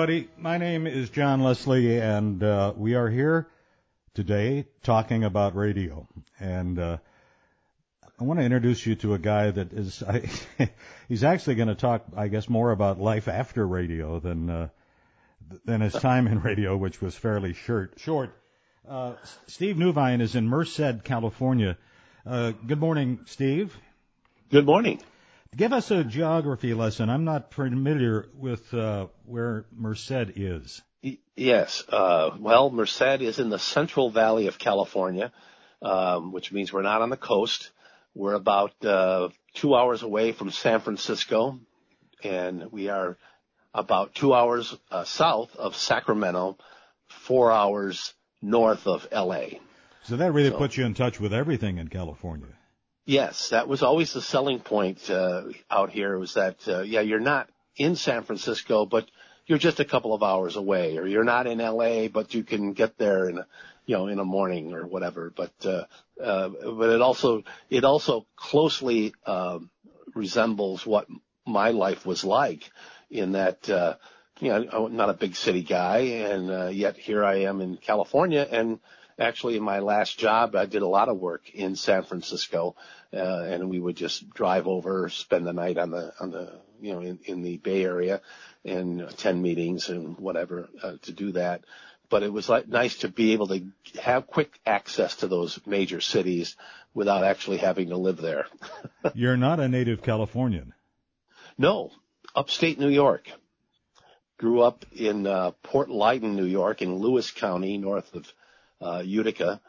Everybody. My name is John Leslie, and uh, we are here today talking about radio. And uh, I want to introduce you to a guy that is, I, he's actually going to talk, I guess, more about life after radio than uh, than his time in radio, which was fairly short. Short. Uh, Steve Newvine is in Merced, California. Uh, good morning, Steve. Good morning. Give us a geography lesson. I'm not familiar with uh, where Merced is. Yes. Uh, well, Merced is in the Central Valley of California, um, which means we're not on the coast. We're about uh, two hours away from San Francisco, and we are about two hours uh, south of Sacramento, four hours north of LA. So that really so, puts you in touch with everything in California. Yes, that was always the selling point uh, out here. Was that uh, yeah, you're not in San Francisco, but you're just a couple of hours away, or you're not in LA, but you can get there in a, you know in a morning or whatever. But uh, uh, but it also it also closely uh, resembles what my life was like in that. Uh, you know, I'm not a big city guy, and uh, yet here I am in California, and actually in my last job, I did a lot of work in San Francisco, uh, and we would just drive over, spend the night on the on the you know in, in the Bay Area, and attend meetings and whatever uh, to do that. But it was like nice to be able to have quick access to those major cities without actually having to live there. You're not a native Californian. No, upstate New York. Grew up in uh, Port Leyden, New York, in Lewis County, north of Utica,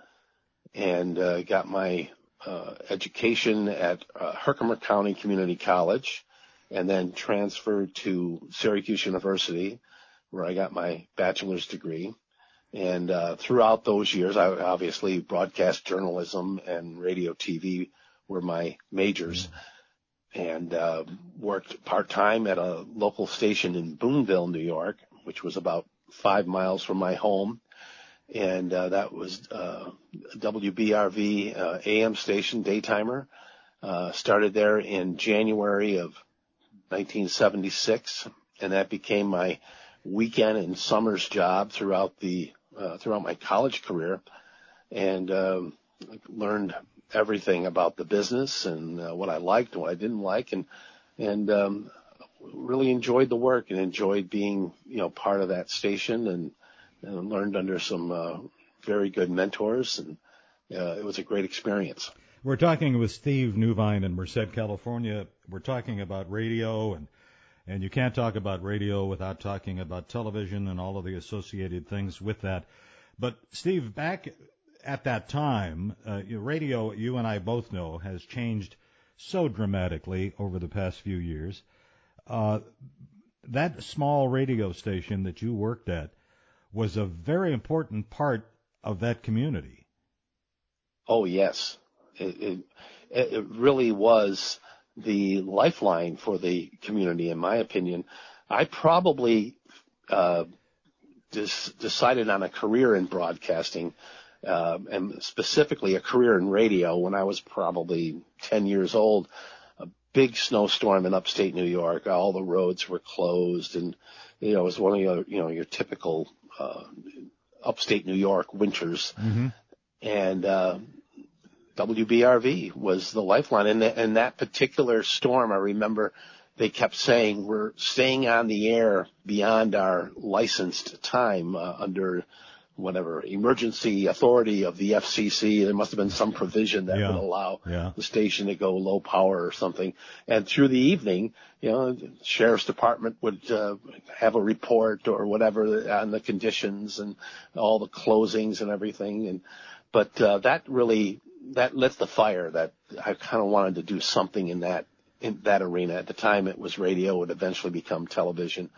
and uh, got my uh, education at uh, Herkimer County Community College, and then transferred to Syracuse University, where I got my bachelor's degree. And uh, throughout those years, I obviously broadcast journalism and radio TV were my majors. And uh, worked part time at a local station in Boonville, New York, which was about five miles from my home and uh, that was uh, WBRV uh, AM station daytimer. Uh, started there in January of 1976, and that became my weekend and summers job throughout the throughout my college career, and um, learned everything about the business and what I liked and what I didn't like, and and um, really enjoyed the work and enjoyed being you know part of that station. And and learned under some uh, very good mentors, and uh, it was a great experience. We're talking with Steve Newvine in Merced, California. We're talking about radio, and and you can't talk about radio without talking about television and all of the associated things with that. But Steve, back at that time, uh, radio, you and I both know, has changed so dramatically over the past few years. Uh, that small radio station that you worked at was a very important part of that community. Oh yes, it, it, it really was the lifeline for the community, in my opinion. I probably uh, decided on a career in broadcasting, uh, and specifically a career in radio when I was probably 10 years old. A big snowstorm in upstate New York. All the roads were closed, and you know it was one of your you know your typical uh, upstate New York winters. Mm-hmm. And, uh, WBRV was the lifeline. And, the, and that particular storm, I remember they kept saying we're staying on the air beyond our licensed time uh, under whatever emergency authority of the FCC. There must have been some provision that yeah. would allow yeah. the station to go low power or something. And through the evening, you know, the sheriff's department would uh, have a report or whatever on the conditions and all the closings and everything. And but uh, that really that lit the fire that I kind of wanted to do something in that in that arena. At the time, it was radio. It would eventually become television.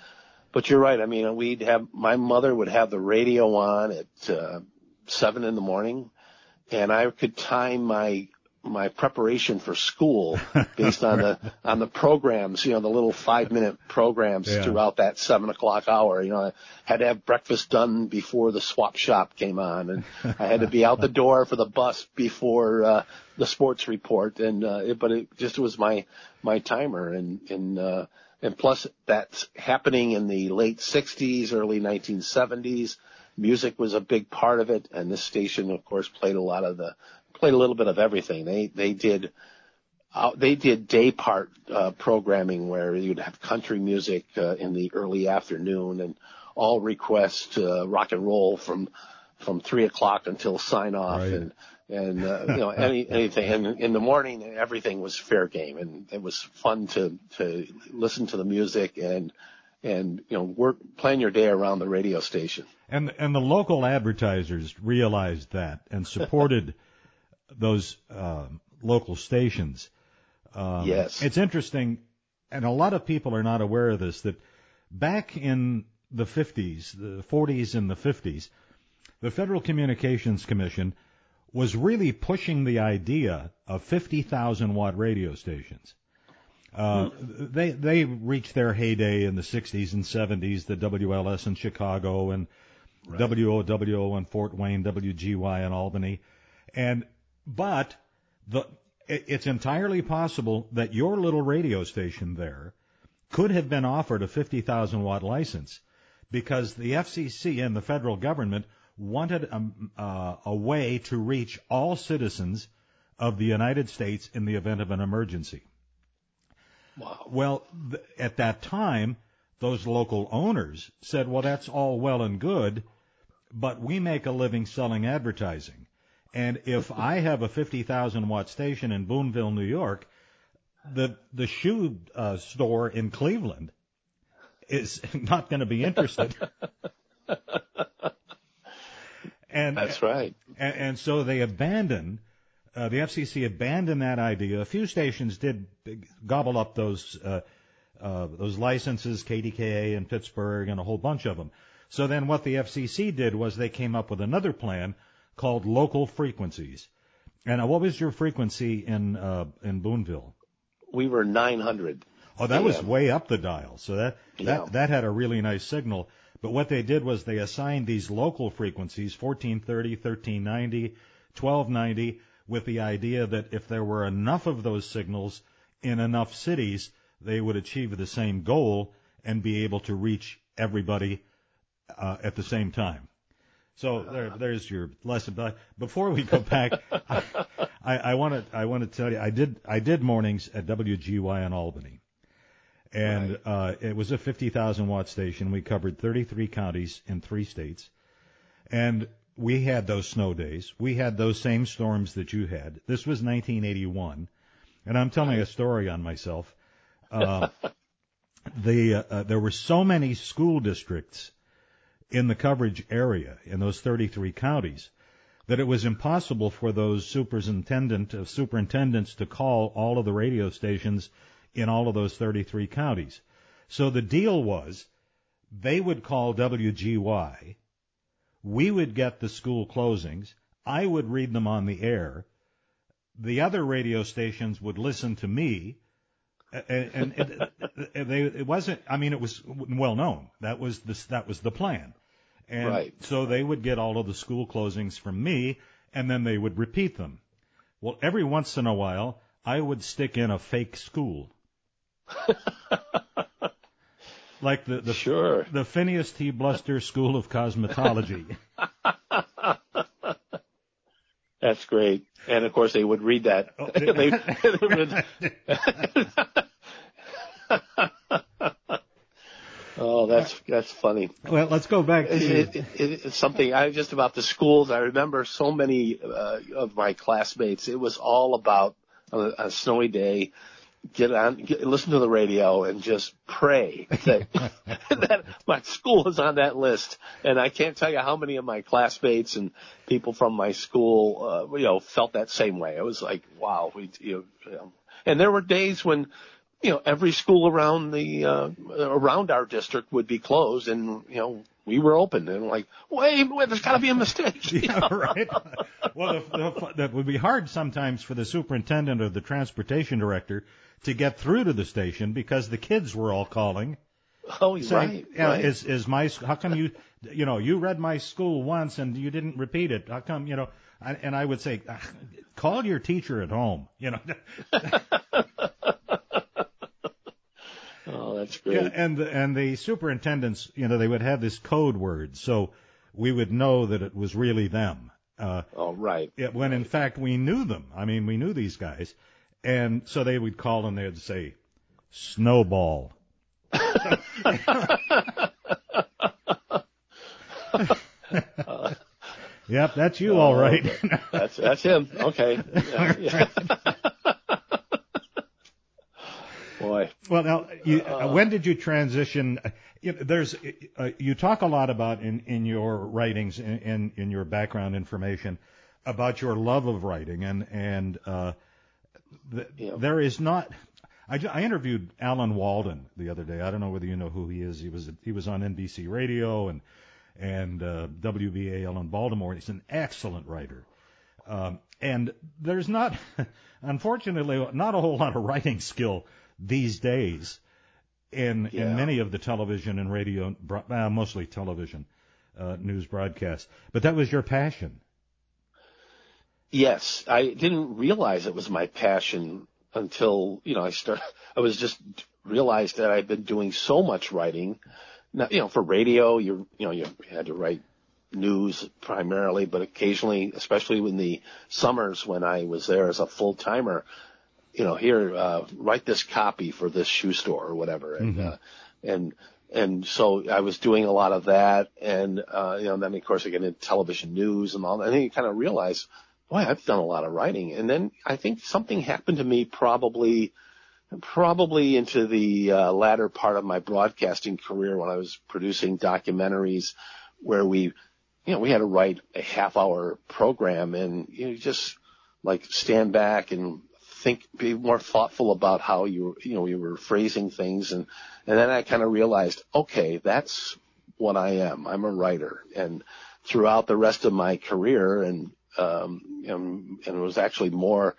But you're right. I mean, we'd have my mother would have the radio on at uh, seven in the morning, and I could time my my preparation for school based on the on the programs, you know, the little five minute programs yeah. throughout that seven o'clock hour. You know, I had to have breakfast done before the swap shop came on, and I had to be out the door for the bus before uh, the sports report. And uh, it, but it just was my my timer, and and uh, and plus that's happening in the late 60s, early 1970s. Music was a big part of it, and this station, of course, played a lot of the played a little bit of everything. They they did uh, they did day part uh, programming where you'd have country music uh, in the early afternoon and all requests uh, rock and roll from from three o'clock until sign off right. and and uh, you know any anything and in the morning everything was fair game. And it was fun to to listen to the music and and you know work plan your day around the radio station. And and the local advertisers realized that and supported those uh, local stations. Um, yes. it's interesting and a lot of people are not aware of this that back in the 50s the 40s and the 50s the Federal Communications Commission was really pushing the idea of 50,000 watt radio stations. Uh, they they reached their heyday in the 60s and 70s. The WLS in Chicago and right. WOWO in Fort Wayne, WGY in Albany, and but the it's entirely possible that your little radio station there could have been offered a 50,000 watt license because the FCC and the federal government wanted a, uh, a way to reach all citizens of the United States in the event of an emergency. Wow. Well, th- at that time, those local owners said, well, that's all well and good, but we make a living selling advertising. And if I have a 50,000 watt station in Boonville, New York, the, the shoe uh, store in Cleveland is not going to be interested. And that's right. And, and so they abandoned. Uh, the FCC abandoned that idea. A few stations did gobble up those uh, uh, those licenses, KDKA in Pittsburgh, and a whole bunch of them. So then, what the FCC did was they came up with another plan called local frequencies. And uh, what was your frequency in uh, in Boonville? We were 900. Oh, that was way up the dial. So that yeah. that that had a really nice signal. But what they did was they assigned these local frequencies, 1430, 1390, 1290, with the idea that if there were enough of those signals in enough cities, they would achieve the same goal and be able to reach everybody uh, at the same time. So there, there's your lesson. But before we go back, I, I want to I want to tell you I did I did mornings at WGY in Albany, and right. uh, it was a 50,000 watt station. We covered 33 counties in three states, and we had those snow days. We had those same storms that you had. This was 1981, and I'm telling a story on myself. Uh, the uh, uh, there were so many school districts in the coverage area in those 33 counties that it was impossible for those superintendent uh, superintendents to call all of the radio stations in all of those 33 counties. So the deal was they would call WGY, we would get the school closings, I would read them on the air, the other radio stations would listen to me, and, it, they, it wasn't. I mean, it was well known. That was the that was the plan, and right. so they would get all of the school closings from me, and then they would repeat them. Well, every once in a while, I would stick in a fake school. like the the sure. the Phineas T. Bluster School of Cosmetology. That's great. And of course, they would read that. Oh, they, oh, that's that's funny. Well, let's go back to it, it, it's something. I just about the schools. I remember so many uh, of my classmates. It was all about a, a snowy day get on, get, listen to the radio and just pray that, that my school is on that list. And I can't tell you how many of my classmates and people from my school, uh, you know, felt that same way. It was like, wow, we, you know, and there were days when, you know, every school around the, uh, around our district would be closed and, you know, we were open and like, wait, wait there's got to be a mistake. yeah, right. Well, the, the, that would be hard sometimes for the superintendent or the transportation director to get through to the station because the kids were all calling. Oh, saying, right, yeah, right. Is is my how come you you know you read my school once and you didn't repeat it? How come you know? I, and I would say, ah, call your teacher at home. You know. oh, that's great. Yeah, and the, and the superintendents, you know, they would have this code word, so we would know that it was really them. Uh, oh, right. It, when in fact we knew them. I mean, we knew these guys, and so they would call and they'd say, "Snowball." yep, that's you, all right. that's that's him. Okay. Yeah, yeah. Boy. Well, now, you, uh, when did you transition? You know, there's, uh, you talk a lot about in, in your writings, in, in, in your background information, about your love of writing, and and uh, the, yeah. there is not. I, I interviewed Alan Walden the other day. I don't know whether you know who he is. He was he was on NBC Radio and and uh, WBAL in Baltimore. He's an excellent writer. Um, and there's not, unfortunately, not a whole lot of writing skill these days in yeah. in many of the television and radio, uh, mostly television uh, news broadcasts. But that was your passion. Yes, I didn't realize it was my passion until you know I start. I was just realized that I'd been doing so much writing. Now, you know, for radio, you you know you had to write news primarily, but occasionally, especially in the summers when I was there as a full timer, you know, here, uh, write this copy for this shoe store or whatever. And, mm-hmm. uh, and, and so I was doing a lot of that. And, uh, you know, then of course I get into television news and all that. And then you kind of realize, boy, I've done a lot of writing. And then I think something happened to me probably, probably into the uh, latter part of my broadcasting career when I was producing documentaries where we, you know, we had to write a half hour program and you know, just like stand back and think, be more thoughtful about how you, you know, you were phrasing things. And, and then I kind of realized, okay, that's what I am. I'm a writer. And throughout the rest of my career and, um, and, and it was actually more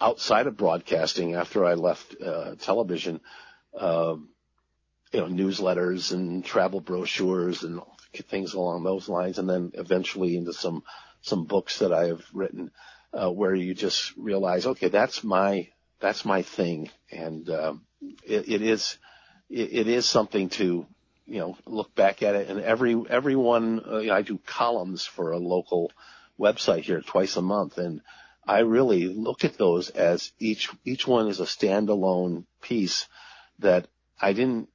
outside of broadcasting after I left, uh, television, uh, you know, newsletters and travel brochures and things along those lines. And then eventually into some, some books that I have written uh, where you just realize, okay, that's my that's my thing, and um, it, it is it, it is something to you know look back at it. And every everyone, uh, you know, I do columns for a local website here twice a month, and I really look at those as each each one is a standalone piece that I didn't.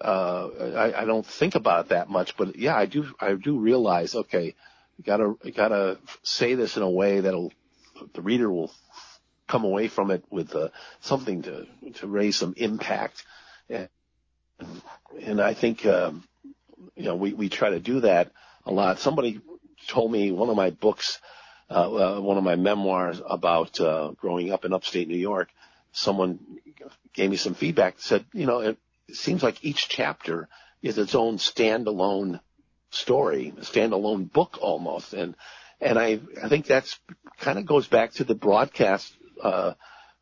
Uh, I, I don't think about that much, but yeah, I do. I do realize. Okay, you gotta, you gotta say this in a way that'll, the reader will come away from it with uh, something to, to raise some impact. And, and I think, um, you know, we, we try to do that a lot. Somebody told me one of my books, uh, uh, one of my memoirs about, uh, growing up in upstate New York, someone gave me some feedback, said, you know, it, it seems like each chapter is its own standalone story, a standalone book almost. And, and I, I think that's kind of goes back to the broadcast, uh,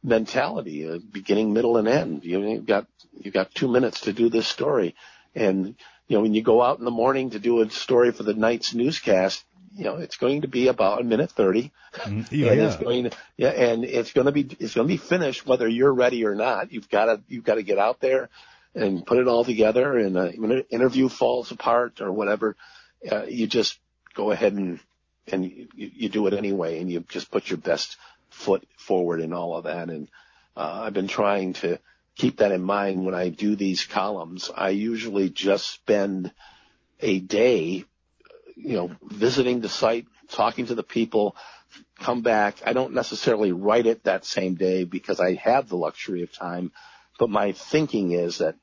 mentality, uh, beginning, middle, and end. You, you've got, you've got two minutes to do this story. And, you know, when you go out in the morning to do a story for the night's newscast, you know, it's going to be about a minute 30. Mm-hmm. Yeah, and it's going to, yeah, and it's going to be, it's going to be finished whether you're ready or not. You've got to, you've got to get out there and put it all together and uh, when an interview falls apart or whatever, uh, you just go ahead and, and you, you do it anyway and you just put your best foot forward in all of that. And, uh, I've been trying to keep that in mind when I do these columns. I usually just spend a day, you know, visiting the site, talking to the people, come back. I don't necessarily write it that same day because I have the luxury of time, but my thinking is that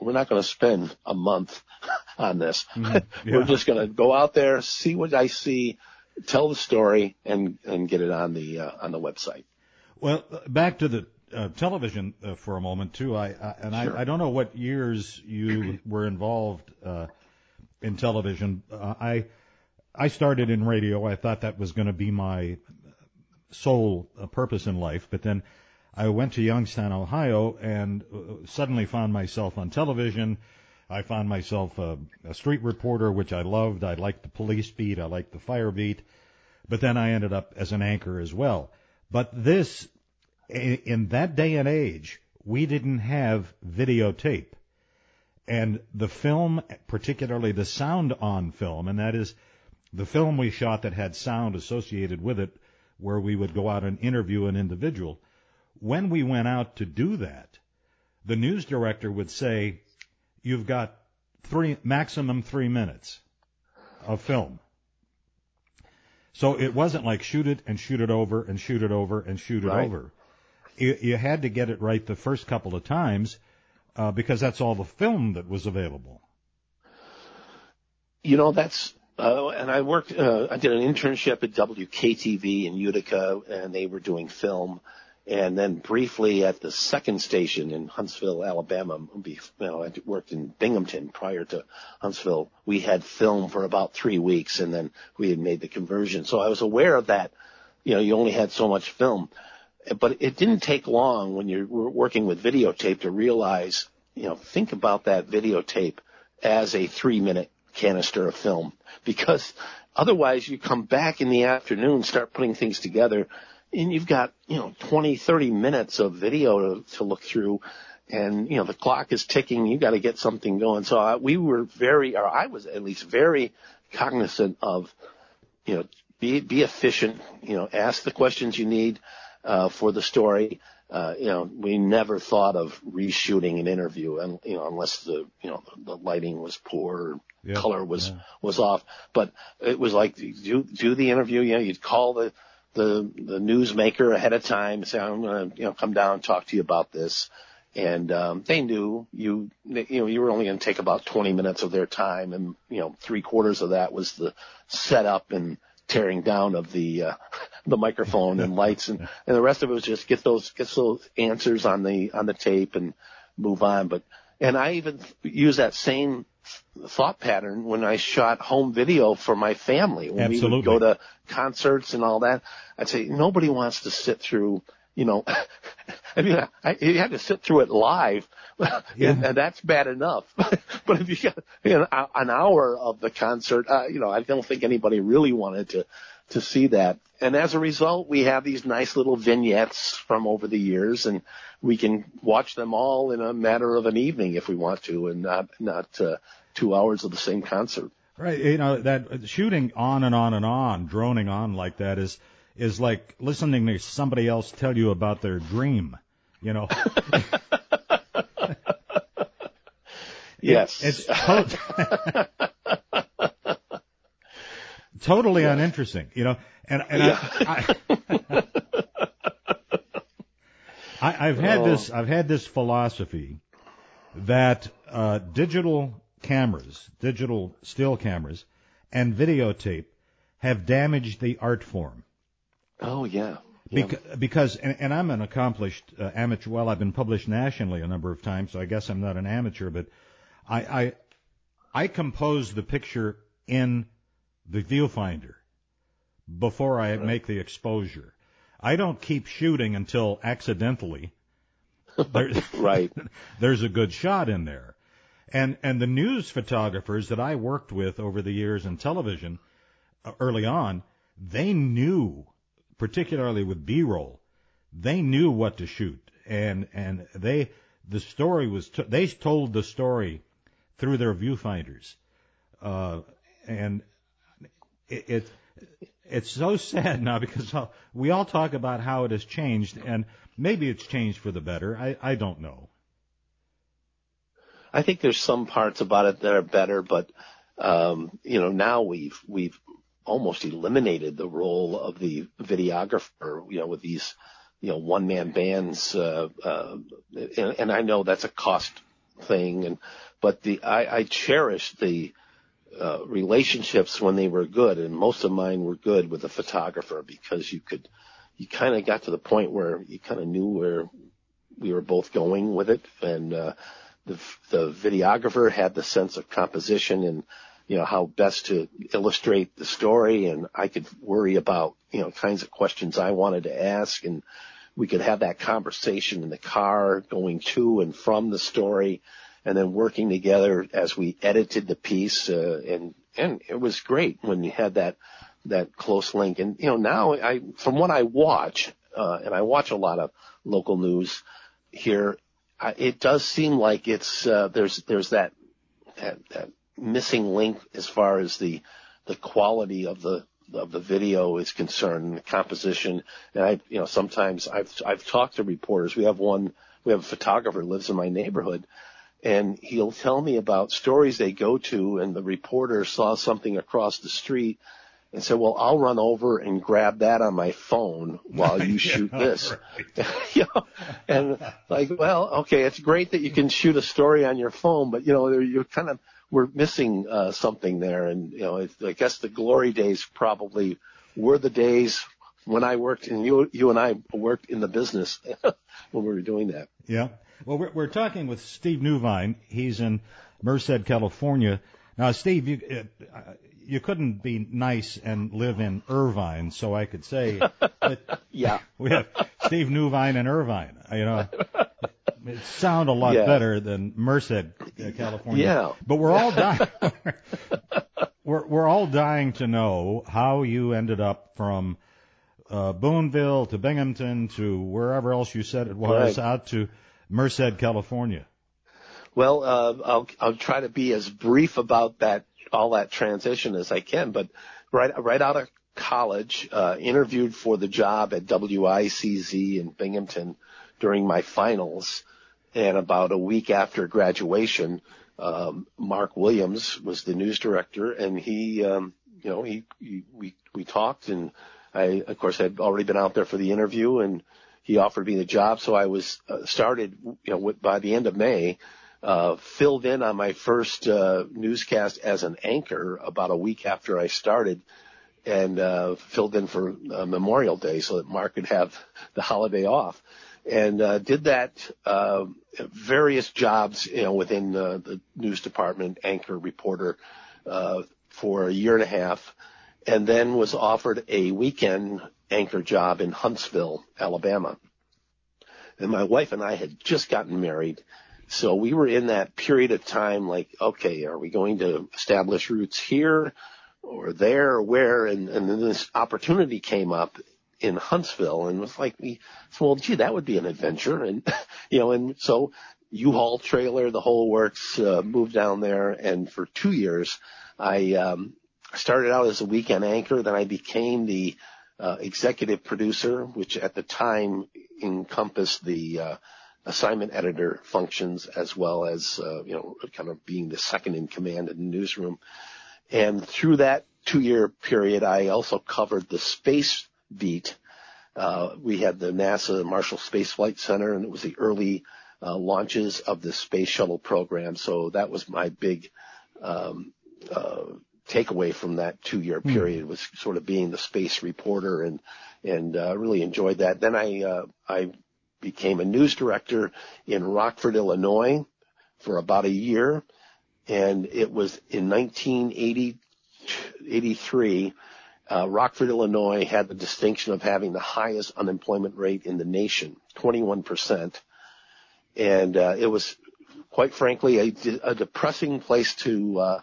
we're not going to spend a month on this. Mm, yeah. we're just going to go out there, see what I see, tell the story, and and get it on the uh, on the website. Well, back to the uh, television uh, for a moment too. I, I and sure. I, I don't know what years you were involved uh, in television. Uh, I I started in radio. I thought that was going to be my sole uh, purpose in life, but then I went to Youngstown, Ohio, and uh, suddenly found myself on television. I found myself a, a street reporter, which I loved. I liked the police beat. I liked the fire beat. But then I ended up as an anchor as well. But this, in that day and age, we didn't have videotape. and the film, particularly the sound on film, and that is the film we shot that had sound associated with it, where we would go out and interview an individual. When we went out to do that, the news director would say, "You've got three maximum three minutes of film." So it wasn't like shoot it and shoot it over and shoot it over and shoot it Right. over. You, you had to get it right the first couple of times uh, because that's all the film that was available. You know, that's, uh, and I worked, uh, I did an internship at WKTV in Utica and they were doing film. And then briefly at the second station in Huntsville, Alabama, you know, I worked in Binghamton prior to Huntsville. We had film for about three weeks and then we had made the conversion. So I was aware of that. You know, you only had so much film, but it didn't take long when you're working with videotape to realize, you know, think about that videotape as a three minute canister of film because otherwise you come back in the afternoon, start putting things together and you've got, you know, 20, 30 minutes of video to, to look through and, you know, the clock is ticking. You've got to get something going. So I, we were very, or I was at least very cognizant of, you know, be, be efficient, you know, ask the questions you need, uh, for the story. Uh, you know, we never thought of reshooting an interview and, you know, unless the, you know, the lighting was poor or Yeah, color was, yeah. was off. But it was like, do, do the interview, you know, you'd call the, the, the newsmaker ahead of time, say, I'm going to, you know, come down and talk to you about this. And, um, they knew you, you know, you were only going to take about 20 minutes of their time and, you know, three quarters of that was the setup and tearing down of the, uh, the microphone and lights and, and the rest of it was just get those, get those answers on the, on the tape and move on. But, and I even use that same thought pattern when I shot home video for my family. When we would go to concerts and all that, I'd say nobody wants to sit through, you know, I mean, I, you had to sit through it live, Yeah. and, and that's bad enough. but if you got you know, an hour of the concert, uh, you know, I don't think anybody really wanted to to see that. And as a result, we have these nice little vignettes from over the years, and we can watch them all in a matter of an evening if we want to, and not not uh, two hours of the same concert. Right. You know, that shooting on and on and on, droning on like that is, is like listening to somebody else tell you about their dream. You know, Yes, it's to- totally uninteresting, you know, and, and I, I, I, I've had Oh. this, I've had this philosophy that, uh, digital cameras, digital still cameras and videotape have damaged the art form. oh yeah, yeah. Beca- because, and, and I'm an accomplished uh, amateur. Well, I've been published nationally a number of times, so I guess I'm not an amateur. But I, I, I compose the picture in the viewfinder before I make the exposure. I don't keep shooting until accidentally there, right. there's a good shot in there. And and the news photographers that I worked with over the years in television uh, early on, they knew, particularly with B-roll, they knew what to shoot, and and they the story was t- they told the story through their viewfinders, uh, and it, it it's so sad now because we all talk about how it has changed, and maybe it's changed for the better. I I don't know. I think there's some parts about it that are better, but um, you know, now we've we've almost eliminated the role of the videographer. You know, with these you know one man bands, uh, uh, and, and I know that's a cost thing, and but the I, I cherish the uh, relationships when they were good, and most of mine were good with the photographer because you could you kind of got to the point where you kind of knew where we were both going with it, and uh, the the videographer had the sense of composition and you know how best to illustrate the story, and I could worry about you know kinds of questions I wanted to ask, and we could have that conversation in the car going to and from the story, and then working together as we edited the piece, uh, and and it was great when you had that that close link. And you know now I from what I watch, uh, and I watch a lot of local news here, it does seem like it's uh, there's there's that that, that missing link as far as the the quality of the of the video is concerned the composition. And I, you know, sometimes I've I've talked to reporters. We have one. We have a photographer lives in my neighborhood, and he'll tell me about stories they go to, and the reporter saw something across the street and said, well, I'll run over and grab that on my phone while you shoot this. you know, and like, well, okay, it's great that you can shoot a story on your phone, but you know, you're kind of, we're missing, uh, something there. And, you know, I guess the glory days probably were the days when I worked and you, you and I worked in the business when we were doing that. Yeah. Well, we're, we're talking with Steve Newvine. He's in Merced, California. Now, Steve, you, uh, you couldn't be nice and live in Irvine, so I could say yeah. we have Steve Newvine and Irvine. You know, it sound a lot Yeah. better than Merced, uh, California. Yeah. But we're all dying. we're we're all dying to know how you ended up from uh, Boonville to Binghamton to wherever else you said it was Right. out to Merced, California. Well, uh, I'll I'll try to be as brief about that all that transition as I can. But right right out of college, uh, interviewed for the job at WICZ in Binghamton during my finals, and about a week after graduation, um, Mark Williams was the news director, and he, um, you know, he, he we we talked, and I of course had already been out there for the interview, and he offered me the job, so I was uh, started, you know, with, by the end of May uh, filled in on my first uh, newscast as an anchor about a week after I started, and uh, filled in for uh, Memorial Day so that Mark could have the holiday off, and uh, did that uh, various jobs, you know, within uh, the news department, anchor, reporter, uh, for a year and a half, and then was offered a weekend anchor job in Huntsville, Alabama. And my wife and I had just gotten married. So we were in that period of time like, okay, are we going to establish roots here or there or where? And, and then this opportunity came up in Huntsville and was like, we, well, gee, that would be an adventure. And, you know, and so U-Haul trailer, the whole works, uh, moved down there. And for two years, I, um, started out as a weekend anchor. Then I became the, uh, executive producer, which at the time encompassed the, uh, assignment editor functions as well as, uh, you know, kind of being the second in command in the newsroom. And through that two year period, I also covered the space beat. Uh, we had the NASA Marshall Space Flight Center and it was the early, uh, launches of the space shuttle program. So that was my big, um, uh, takeaway from that two year period was sort of being the space reporter and, and, uh, really enjoyed that. Then I, uh, I became a news director in Rockford, Illinois for about a year. And it was in 1983, uh, Rockford, Illinois had the distinction of having the highest unemployment rate in the nation, 21%. And, uh, it was quite frankly a, a depressing place to, uh,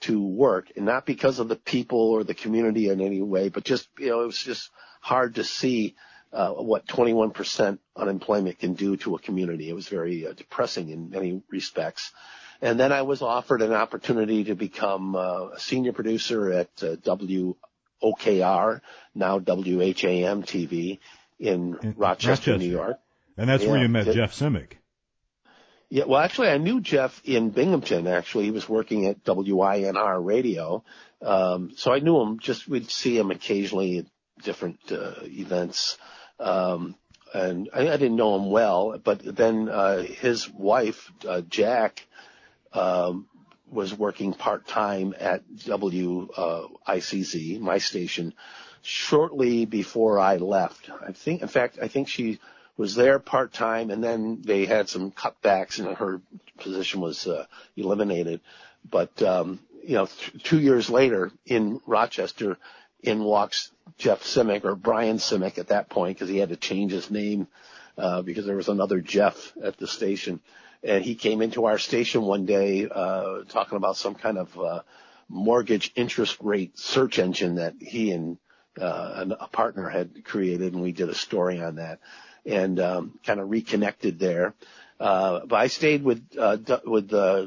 to work and not because of the people or the community in any way, but just, you know, it was just hard to see, uh, what 21% unemployment can do to a community. It was very uh, depressing in many respects. And then I was offered an opportunity to become uh, a senior producer at uh, WOKR, now WHAM TV in, In Rochester, Rochester. New York. And that's where you met It- Jeff Simic. Yeah, well, actually, I knew Jeff in Binghamton. Actually, he was working at WINR Radio, um, so I knew him. Just we'd see him occasionally at different uh, events, um, and I, I didn't know him well. But then uh, his wife, uh, Jack, um, was working part time at WICZ, my station, shortly before I left. I think, in fact, I think she was there part time, and then they had some cutbacks, and her position was uh, eliminated. But um, you know, th- two years later in Rochester, in walks Jeff Simic or Brian Simic at that point because he had to change his name uh, because there was another Jeff at the station, and he came into our station one day uh, talking about some kind of uh, mortgage interest rate search engine that he and uh, a partner had created, and we did a story on that and um, kind of reconnected there. Uh, but I stayed with uh, with uh,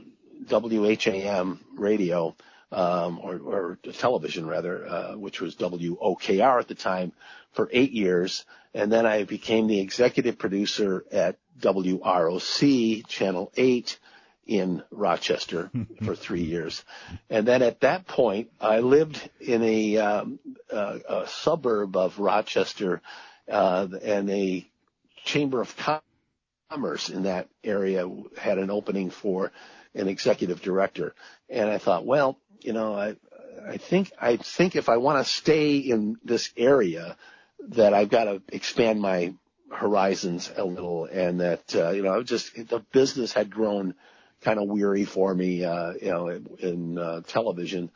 WHAM radio, or, or, television rather, uh, which was WOKR at the time, for eight years. And then I became the executive producer at WROC, Channel 8, in Rochester for three years. And then at that point, I lived in a, um, uh, a suburb of Rochester, uh, and a chamber of commerce in that area had an opening for an executive director. And I thought, well, you know, I, I think, I think if I want to stay in this area, that I've got to expand my horizons a little and that, uh, you know, I just, the business had grown kind of weary for me, uh, you know, in, in uh, television.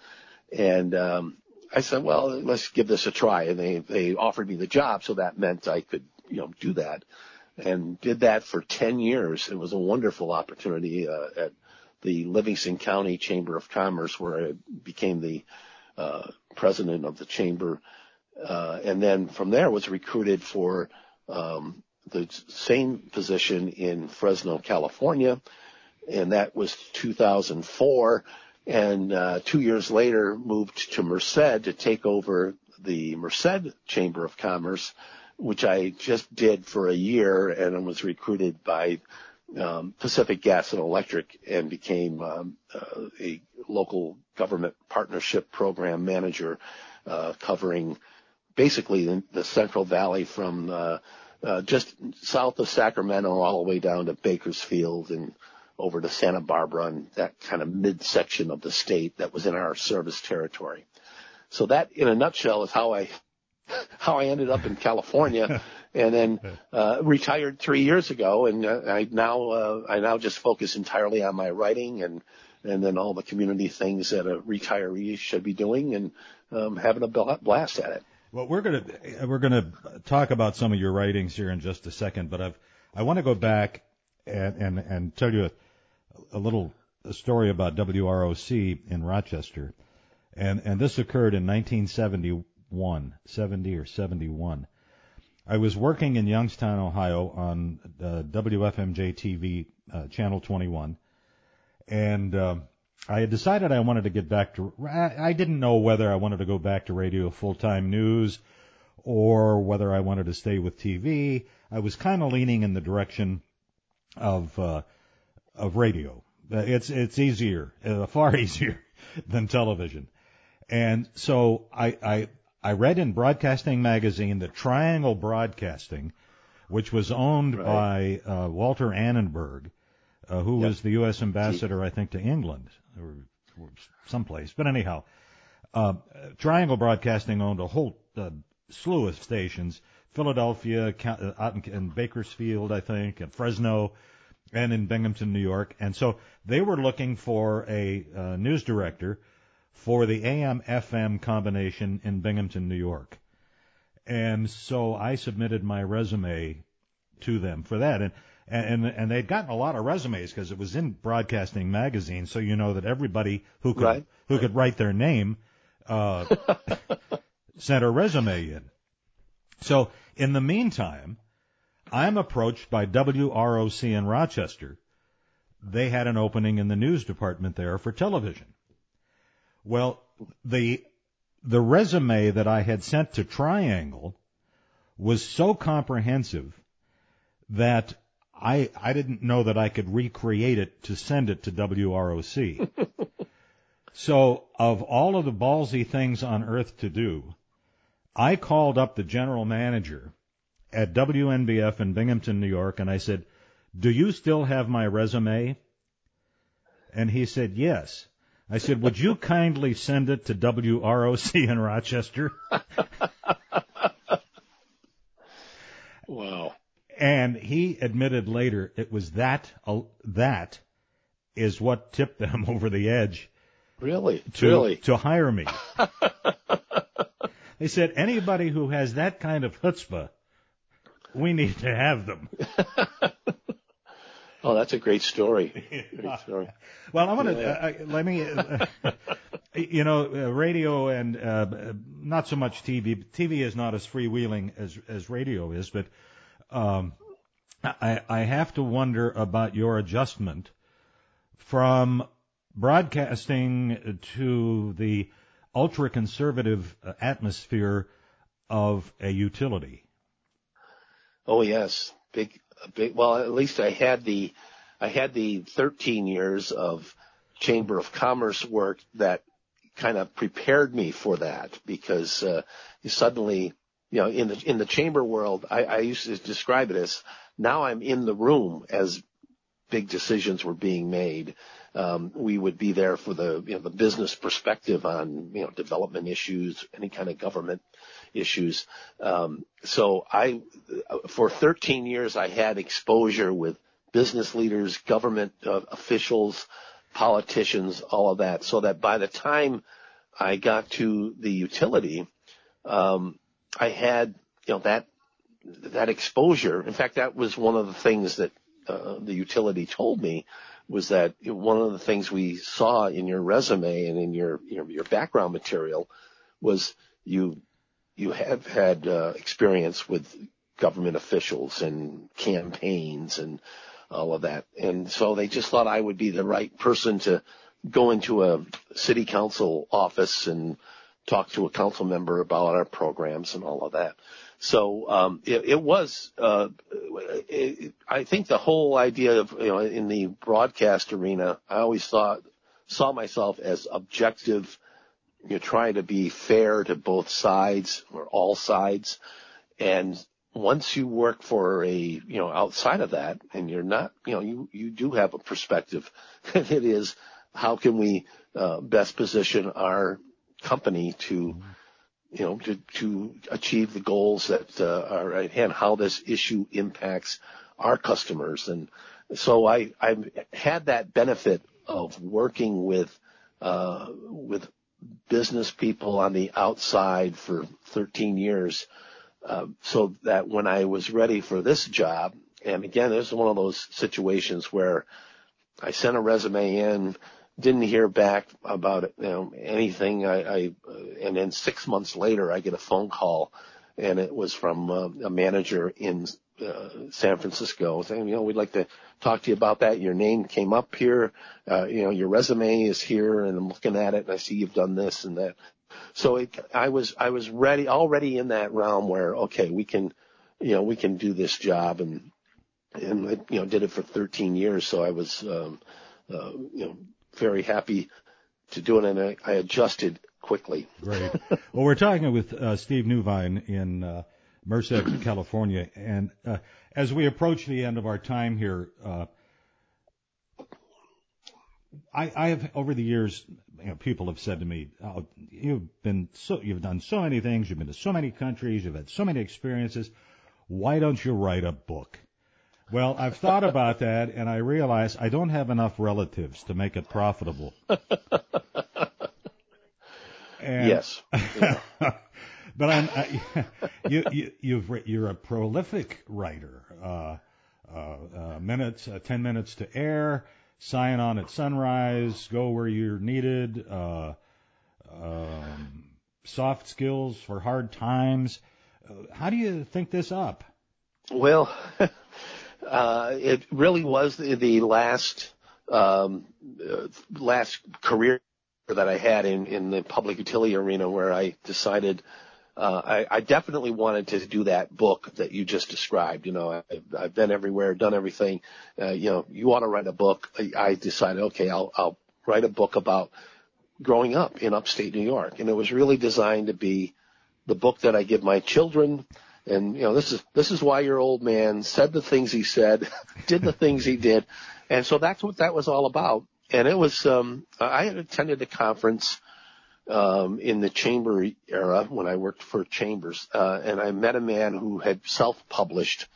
And, um, I said, well, let's give this a try. And they, they offered me the job. So that meant I could, you know, do that and did that for 10 years. It was a wonderful opportunity, uh, at the Livingston County Chamber of Commerce where I became the, uh, president of the chamber. Uh, and then from there was recruited for, um, the same position in Fresno, California and that was 2004. And uh, two years later, moved to Merced to take over the Merced Chamber of Commerce, which I just did for a year, and was recruited by um, Pacific Gas and Electric, and became um, uh, a local government partnership program manager, uh, covering basically the, the, Central Valley from uh, uh, just south of Sacramento all the way down to Bakersfield and over to Santa Barbara and that kind of midsection of the state that was in our service territory. So that, in a nutshell, is how I how I ended up in California, and then uh, retired three years ago, and uh, I now uh, I now just focus entirely on my writing and and then all the community things that a retiree should be doing, and um, having a blast at it. Well, we're gonna we're gonna talk about some of your writings here in just a second, but I've I want to go back and and and tell you a little story about WROC in Rochester, and and this occurred in 1971, 70 or 71. I was working in Youngstown, Ohio, on uh, WFMJ TV, uh, Channel 21, and uh, I had decided I wanted to get back to. I didn't know whether I wanted to go back to radio full time news or whether I wanted to stay with TV. I was kind of leaning in the direction of uh, of radio. Uh, it's it's easier, uh, far easier than television. And so I, I I read in Broadcasting Magazine that Triangle Broadcasting, which was owned right. by uh, Walter Annenberg, uh, who yep. was the U.S. ambassador, I think, to England or, or someplace. But anyhow, uh, Triangle Broadcasting owned a whole uh, slew of stations: Philadelphia, uh, out in, Bakersfield, I think, and Fresno, and in Binghamton, New York. And so they were looking for a uh, news director for the AM FM combination in Binghamton, New York. And so I submitted my resume to them for that. And and and they'd gotten a lot of resumes because it was in Broadcasting Magazine, so you know that everybody who could right. who could write their name uh, sent a resume in. So in the meantime, I'm approached by WROC in Rochester. They had an opening in the news department there for television. Well, the the resume that I had sent to Triangle was so comprehensive that I I didn't know that I could recreate it to send it to WROC. so, of all of the ballsy things on earth to do, I called up the general manager at WNBF in Binghamton, New York, and I said, Do you still have my resume? And he said, Yes. I said, Would you kindly send it to WROC in Rochester? wow. And he admitted later it was that uh, that is what tipped them over the edge. Really? To, really? To hire me. they said anybody who has that kind of chutzpah we need to have them. oh, that's a great story. Great story. well, I want to yeah. uh, let me. Uh, you know, uh, radio and uh, not so much TV. TV is not as freewheeling as as radio is, but um, I, I have to wonder about your adjustment from broadcasting to the ultra conservative uh, atmosphere of a utility. Oh yes, big. Well, at least I had the, I had the 13 years of Chamber of Commerce work that kind of prepared me for that because uh, suddenly, you know, in the in the chamber world, I, I used to describe it as now I'm in the room as big decisions were being made. Um, we would be there for the you know the business perspective on you know development issues, any kind of government issues. Um, so I, for 13 years, I had exposure with business leaders, government uh, officials, politicians, all of that. So that by the time I got to the utility, um, I had you know that that exposure. In fact, that was one of the things that uh, the utility told me was that one of the things we saw in your resume and in your your, your background material was you you have had uh, experience with government officials and campaigns and all of that, and so they just thought I would be the right person to go into a city council office and talk to a council member about our programs and all of that. So um, it, it, was. Uh, it, I think the whole idea of you know in the broadcast arena, I always thought saw myself as objective. You trying to be fair to both sides or all sides, and once you work for a you know outside of that, and you're not you know you you do have a perspective. That it is how can we uh, best position our company to you know, to, to achieve the goals that uh, are at hand, how this issue impacts our customers. And so I, I've had that benefit of working with, uh, with business people on the outside for 13 years. Uh, so that when I was ready for this job, and again, this is one of those situations where I sent a resume in, didn't hear back about it, you know, anything. I, I and then six months later, I get a phone call, and it was from uh, a manager in uh, San Francisco saying, you know, we'd like to talk to you about that. Your name came up here. Uh, you know, your resume is here, and I'm looking at it, and I see you've done this and that. So it, I was I was ready already in that realm where okay, we can, you know, we can do this job, and and I, you know, did it for 13 years. So I was, um, uh, you know very happy to do it, and I, I adjusted quickly. Great. well, we're talking with uh, Steve Newvine in uh, Merced, California, and uh, as we approach the end of our time here, uh, I, I have over the years, you know, people have said to me, oh, "You've been so, you've done so many things, you've been to so many countries, you've had so many experiences. Why don't you write a book?" Well, I've thought about that, and I realize I don't have enough relatives to make it profitable. And, yes. Yeah. But I, you, you you've you're a prolific writer. Uh, uh, uh, minutes, uh, ten minutes to air, sign on at sunrise, go where you're needed. Uh, um, soft skills for hard times. Uh, how do you think this up? Well, uh, it really was the, the last um, uh, last career that I had in in the public utility arena where I decided uh, I, I definitely wanted to do that book that you just described. You know, I, I've been everywhere, done everything. Uh, you know, you want to write a book. I, I decided, okay, I'll, I'll write a book about growing up in upstate New York. And it was really designed to be the book that I give my children, and you know, this is this is why your old man said the things he said, did the things he did, and so that's what that was all about. And it was um, I had attended a conference um, in the chamber era when I worked for Chambers, uh, and I met a man who had self-published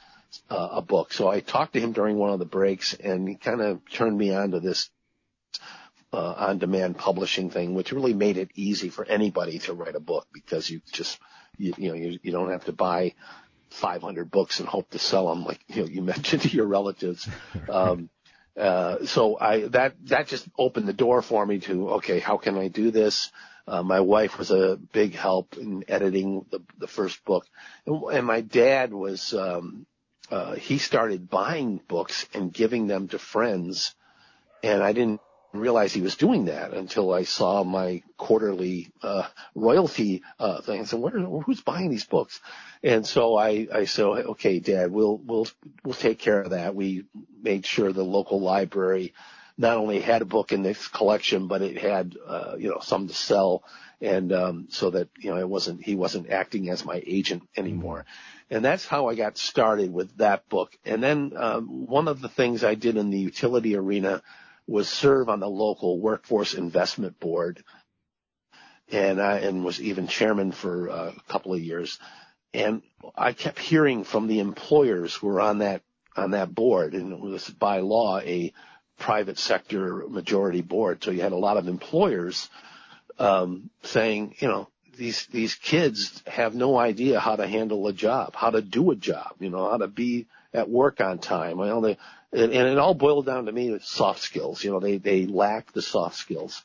uh, a book. So I talked to him during one of the breaks, and he kind of turned me on to this uh, on-demand publishing thing, which really made it easy for anybody to write a book because you just you, you know, you, you don't have to buy 500 books and hope to sell them like, you know, you mentioned to your relatives. Um, uh, so I, that, that just opened the door for me to, okay, how can I do this? Uh, my wife was a big help in editing the, the first book. And, and my dad was, um, uh, he started buying books and giving them to friends. And I didn't realize he was doing that until I saw my quarterly uh, royalty uh, thing. I said, Where, "Who's buying these books?" And so I, I said, "Okay, Dad, we'll we'll we'll take care of that." We made sure the local library not only had a book in this collection, but it had uh, you know some to sell, and um, so that you know it wasn't he wasn't acting as my agent anymore. And that's how I got started with that book. And then um, one of the things I did in the utility arena was serve on the local workforce investment board, and I and was even chairman for a couple of years. And I kept hearing from the employers who were on that on that board, and it was by law a private sector majority board. So you had a lot of employers um, saying, you know, these these kids have no idea how to handle a job, how to do a job, you know, how to be at work on time. Well, they and, and it all boiled down to me with soft skills. You know, they they lack the soft skills.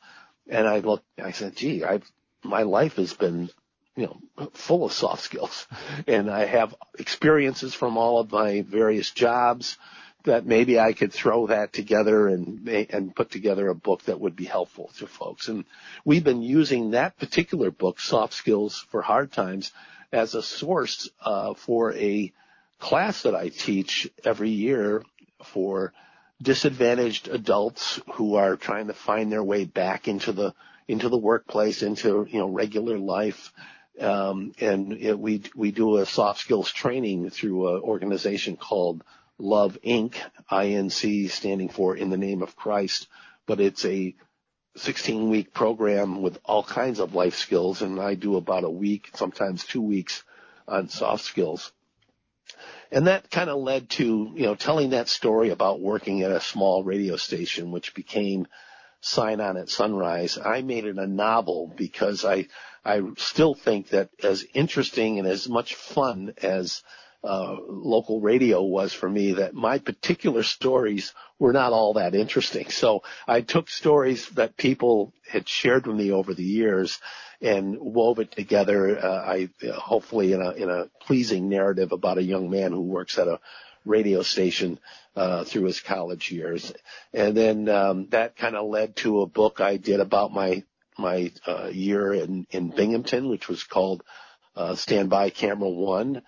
And I looked, I said, gee, I've my life has been, you know, full of soft skills, and I have experiences from all of my various jobs that maybe I could throw that together and and put together a book that would be helpful to folks. And we've been using that particular book, Soft Skills for Hard Times, as a source uh, for a class that I teach every year for disadvantaged adults who are trying to find their way back into the into the workplace, into you know regular life. Um, and it, we we do a soft skills training through an organization called Love Inc. INC standing for In the Name of Christ, but it's a 16 week program with all kinds of life skills, and I do about a week, sometimes two weeks on soft skills. And that kind of led to, you know, telling that story about working at a small radio station, which became Sign On at Sunrise. I made it a novel because I, I still think that as interesting and as much fun as uh, local radio was for me that my particular stories were not all that interesting. So I took stories that people had shared with me over the years and wove it together. Uh, I hopefully in a in a pleasing narrative about a young man who works at a radio station uh, through his college years, and then um, that kind of led to a book I did about my my uh, year in in Binghamton, which was called uh, Stand By Camera One.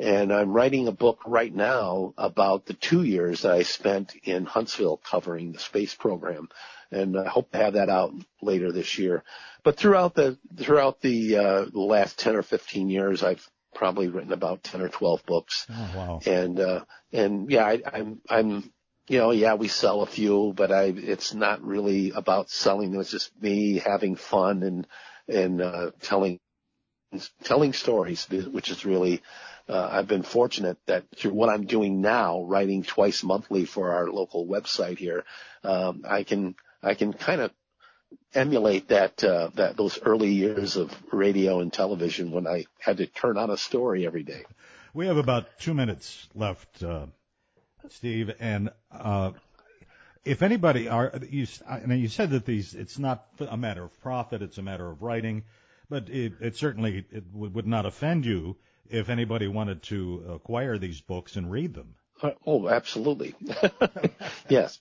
And I'm writing a book right now about the two years I spent in Huntsville covering the space program. And I hope to have that out later this year. But throughout the, throughout the, uh, the last 10 or 15 years, I've probably written about 10 or 12 books. Oh, wow. And, uh, and yeah, I, I'm, I'm, you know, yeah, we sell a few, but I, it's not really about selling them. It's just me having fun and, and, uh, telling, telling stories, which is really, uh, I've been fortunate that through what I'm doing now, writing twice monthly for our local website here, um, I can I can kind of emulate that uh, that those early years of radio and television when I had to turn on a story every day. We have about two minutes left, uh, Steve, and uh, if anybody are you, you said that these it's not a matter of profit, it's a matter of writing, but it, it certainly it would, would not offend you if anybody wanted to acquire these books and read them. Uh, oh, absolutely. yes.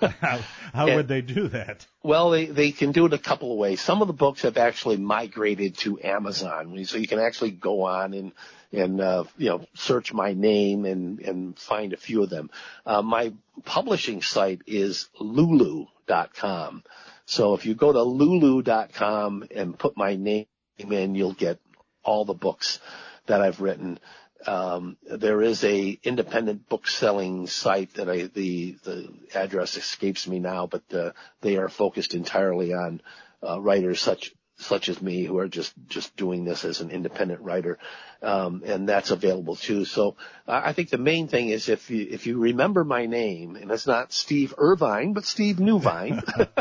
how, how and, would they do that? Well, they, they can do it a couple of ways. Some of the books have actually migrated to Amazon, so you can actually go on and and uh, you know search my name and and find a few of them. Uh, my publishing site is Lulu.com. So if you go to Lulu.com and put my name in, you'll get all the books that I've written. Um, there is a independent book selling site that I, the, the address escapes me now, but, uh, they are focused entirely on, uh, writers such, such as me who are just, just doing this as an independent writer. Um, and that's available too. So I think the main thing is if you, if you remember my name and it's not Steve Irvine, but Steve Newvine,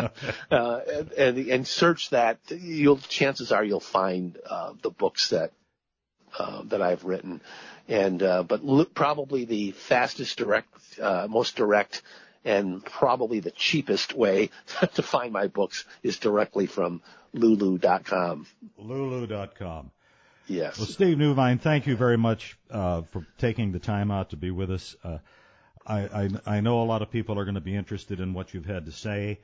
uh, and, and, search that, you'll, chances are you'll find, uh, the books that, uh, that I've written. And uh, but probably the fastest, direct, uh, most direct, and probably the cheapest way to find my books is directly from Lulu.com. Lulu.com. Yes. Well, Steve Newvine, thank you very much uh, for taking the time out to be with us. Uh, I, I, I know a lot of people are going to be interested in what you've had to say,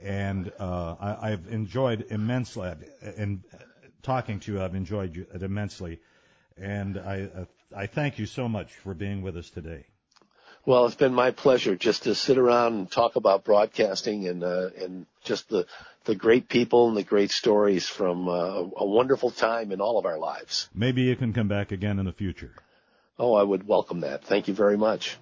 and uh, I, I've enjoyed immensely. In talking to you, I've enjoyed it immensely, and I uh, I thank you so much for being with us today. Well, it's been my pleasure just to sit around and talk about broadcasting and uh, and just the the great people and the great stories from uh, a wonderful time in all of our lives. Maybe you can come back again in the future. Oh, I would welcome that. Thank you very much.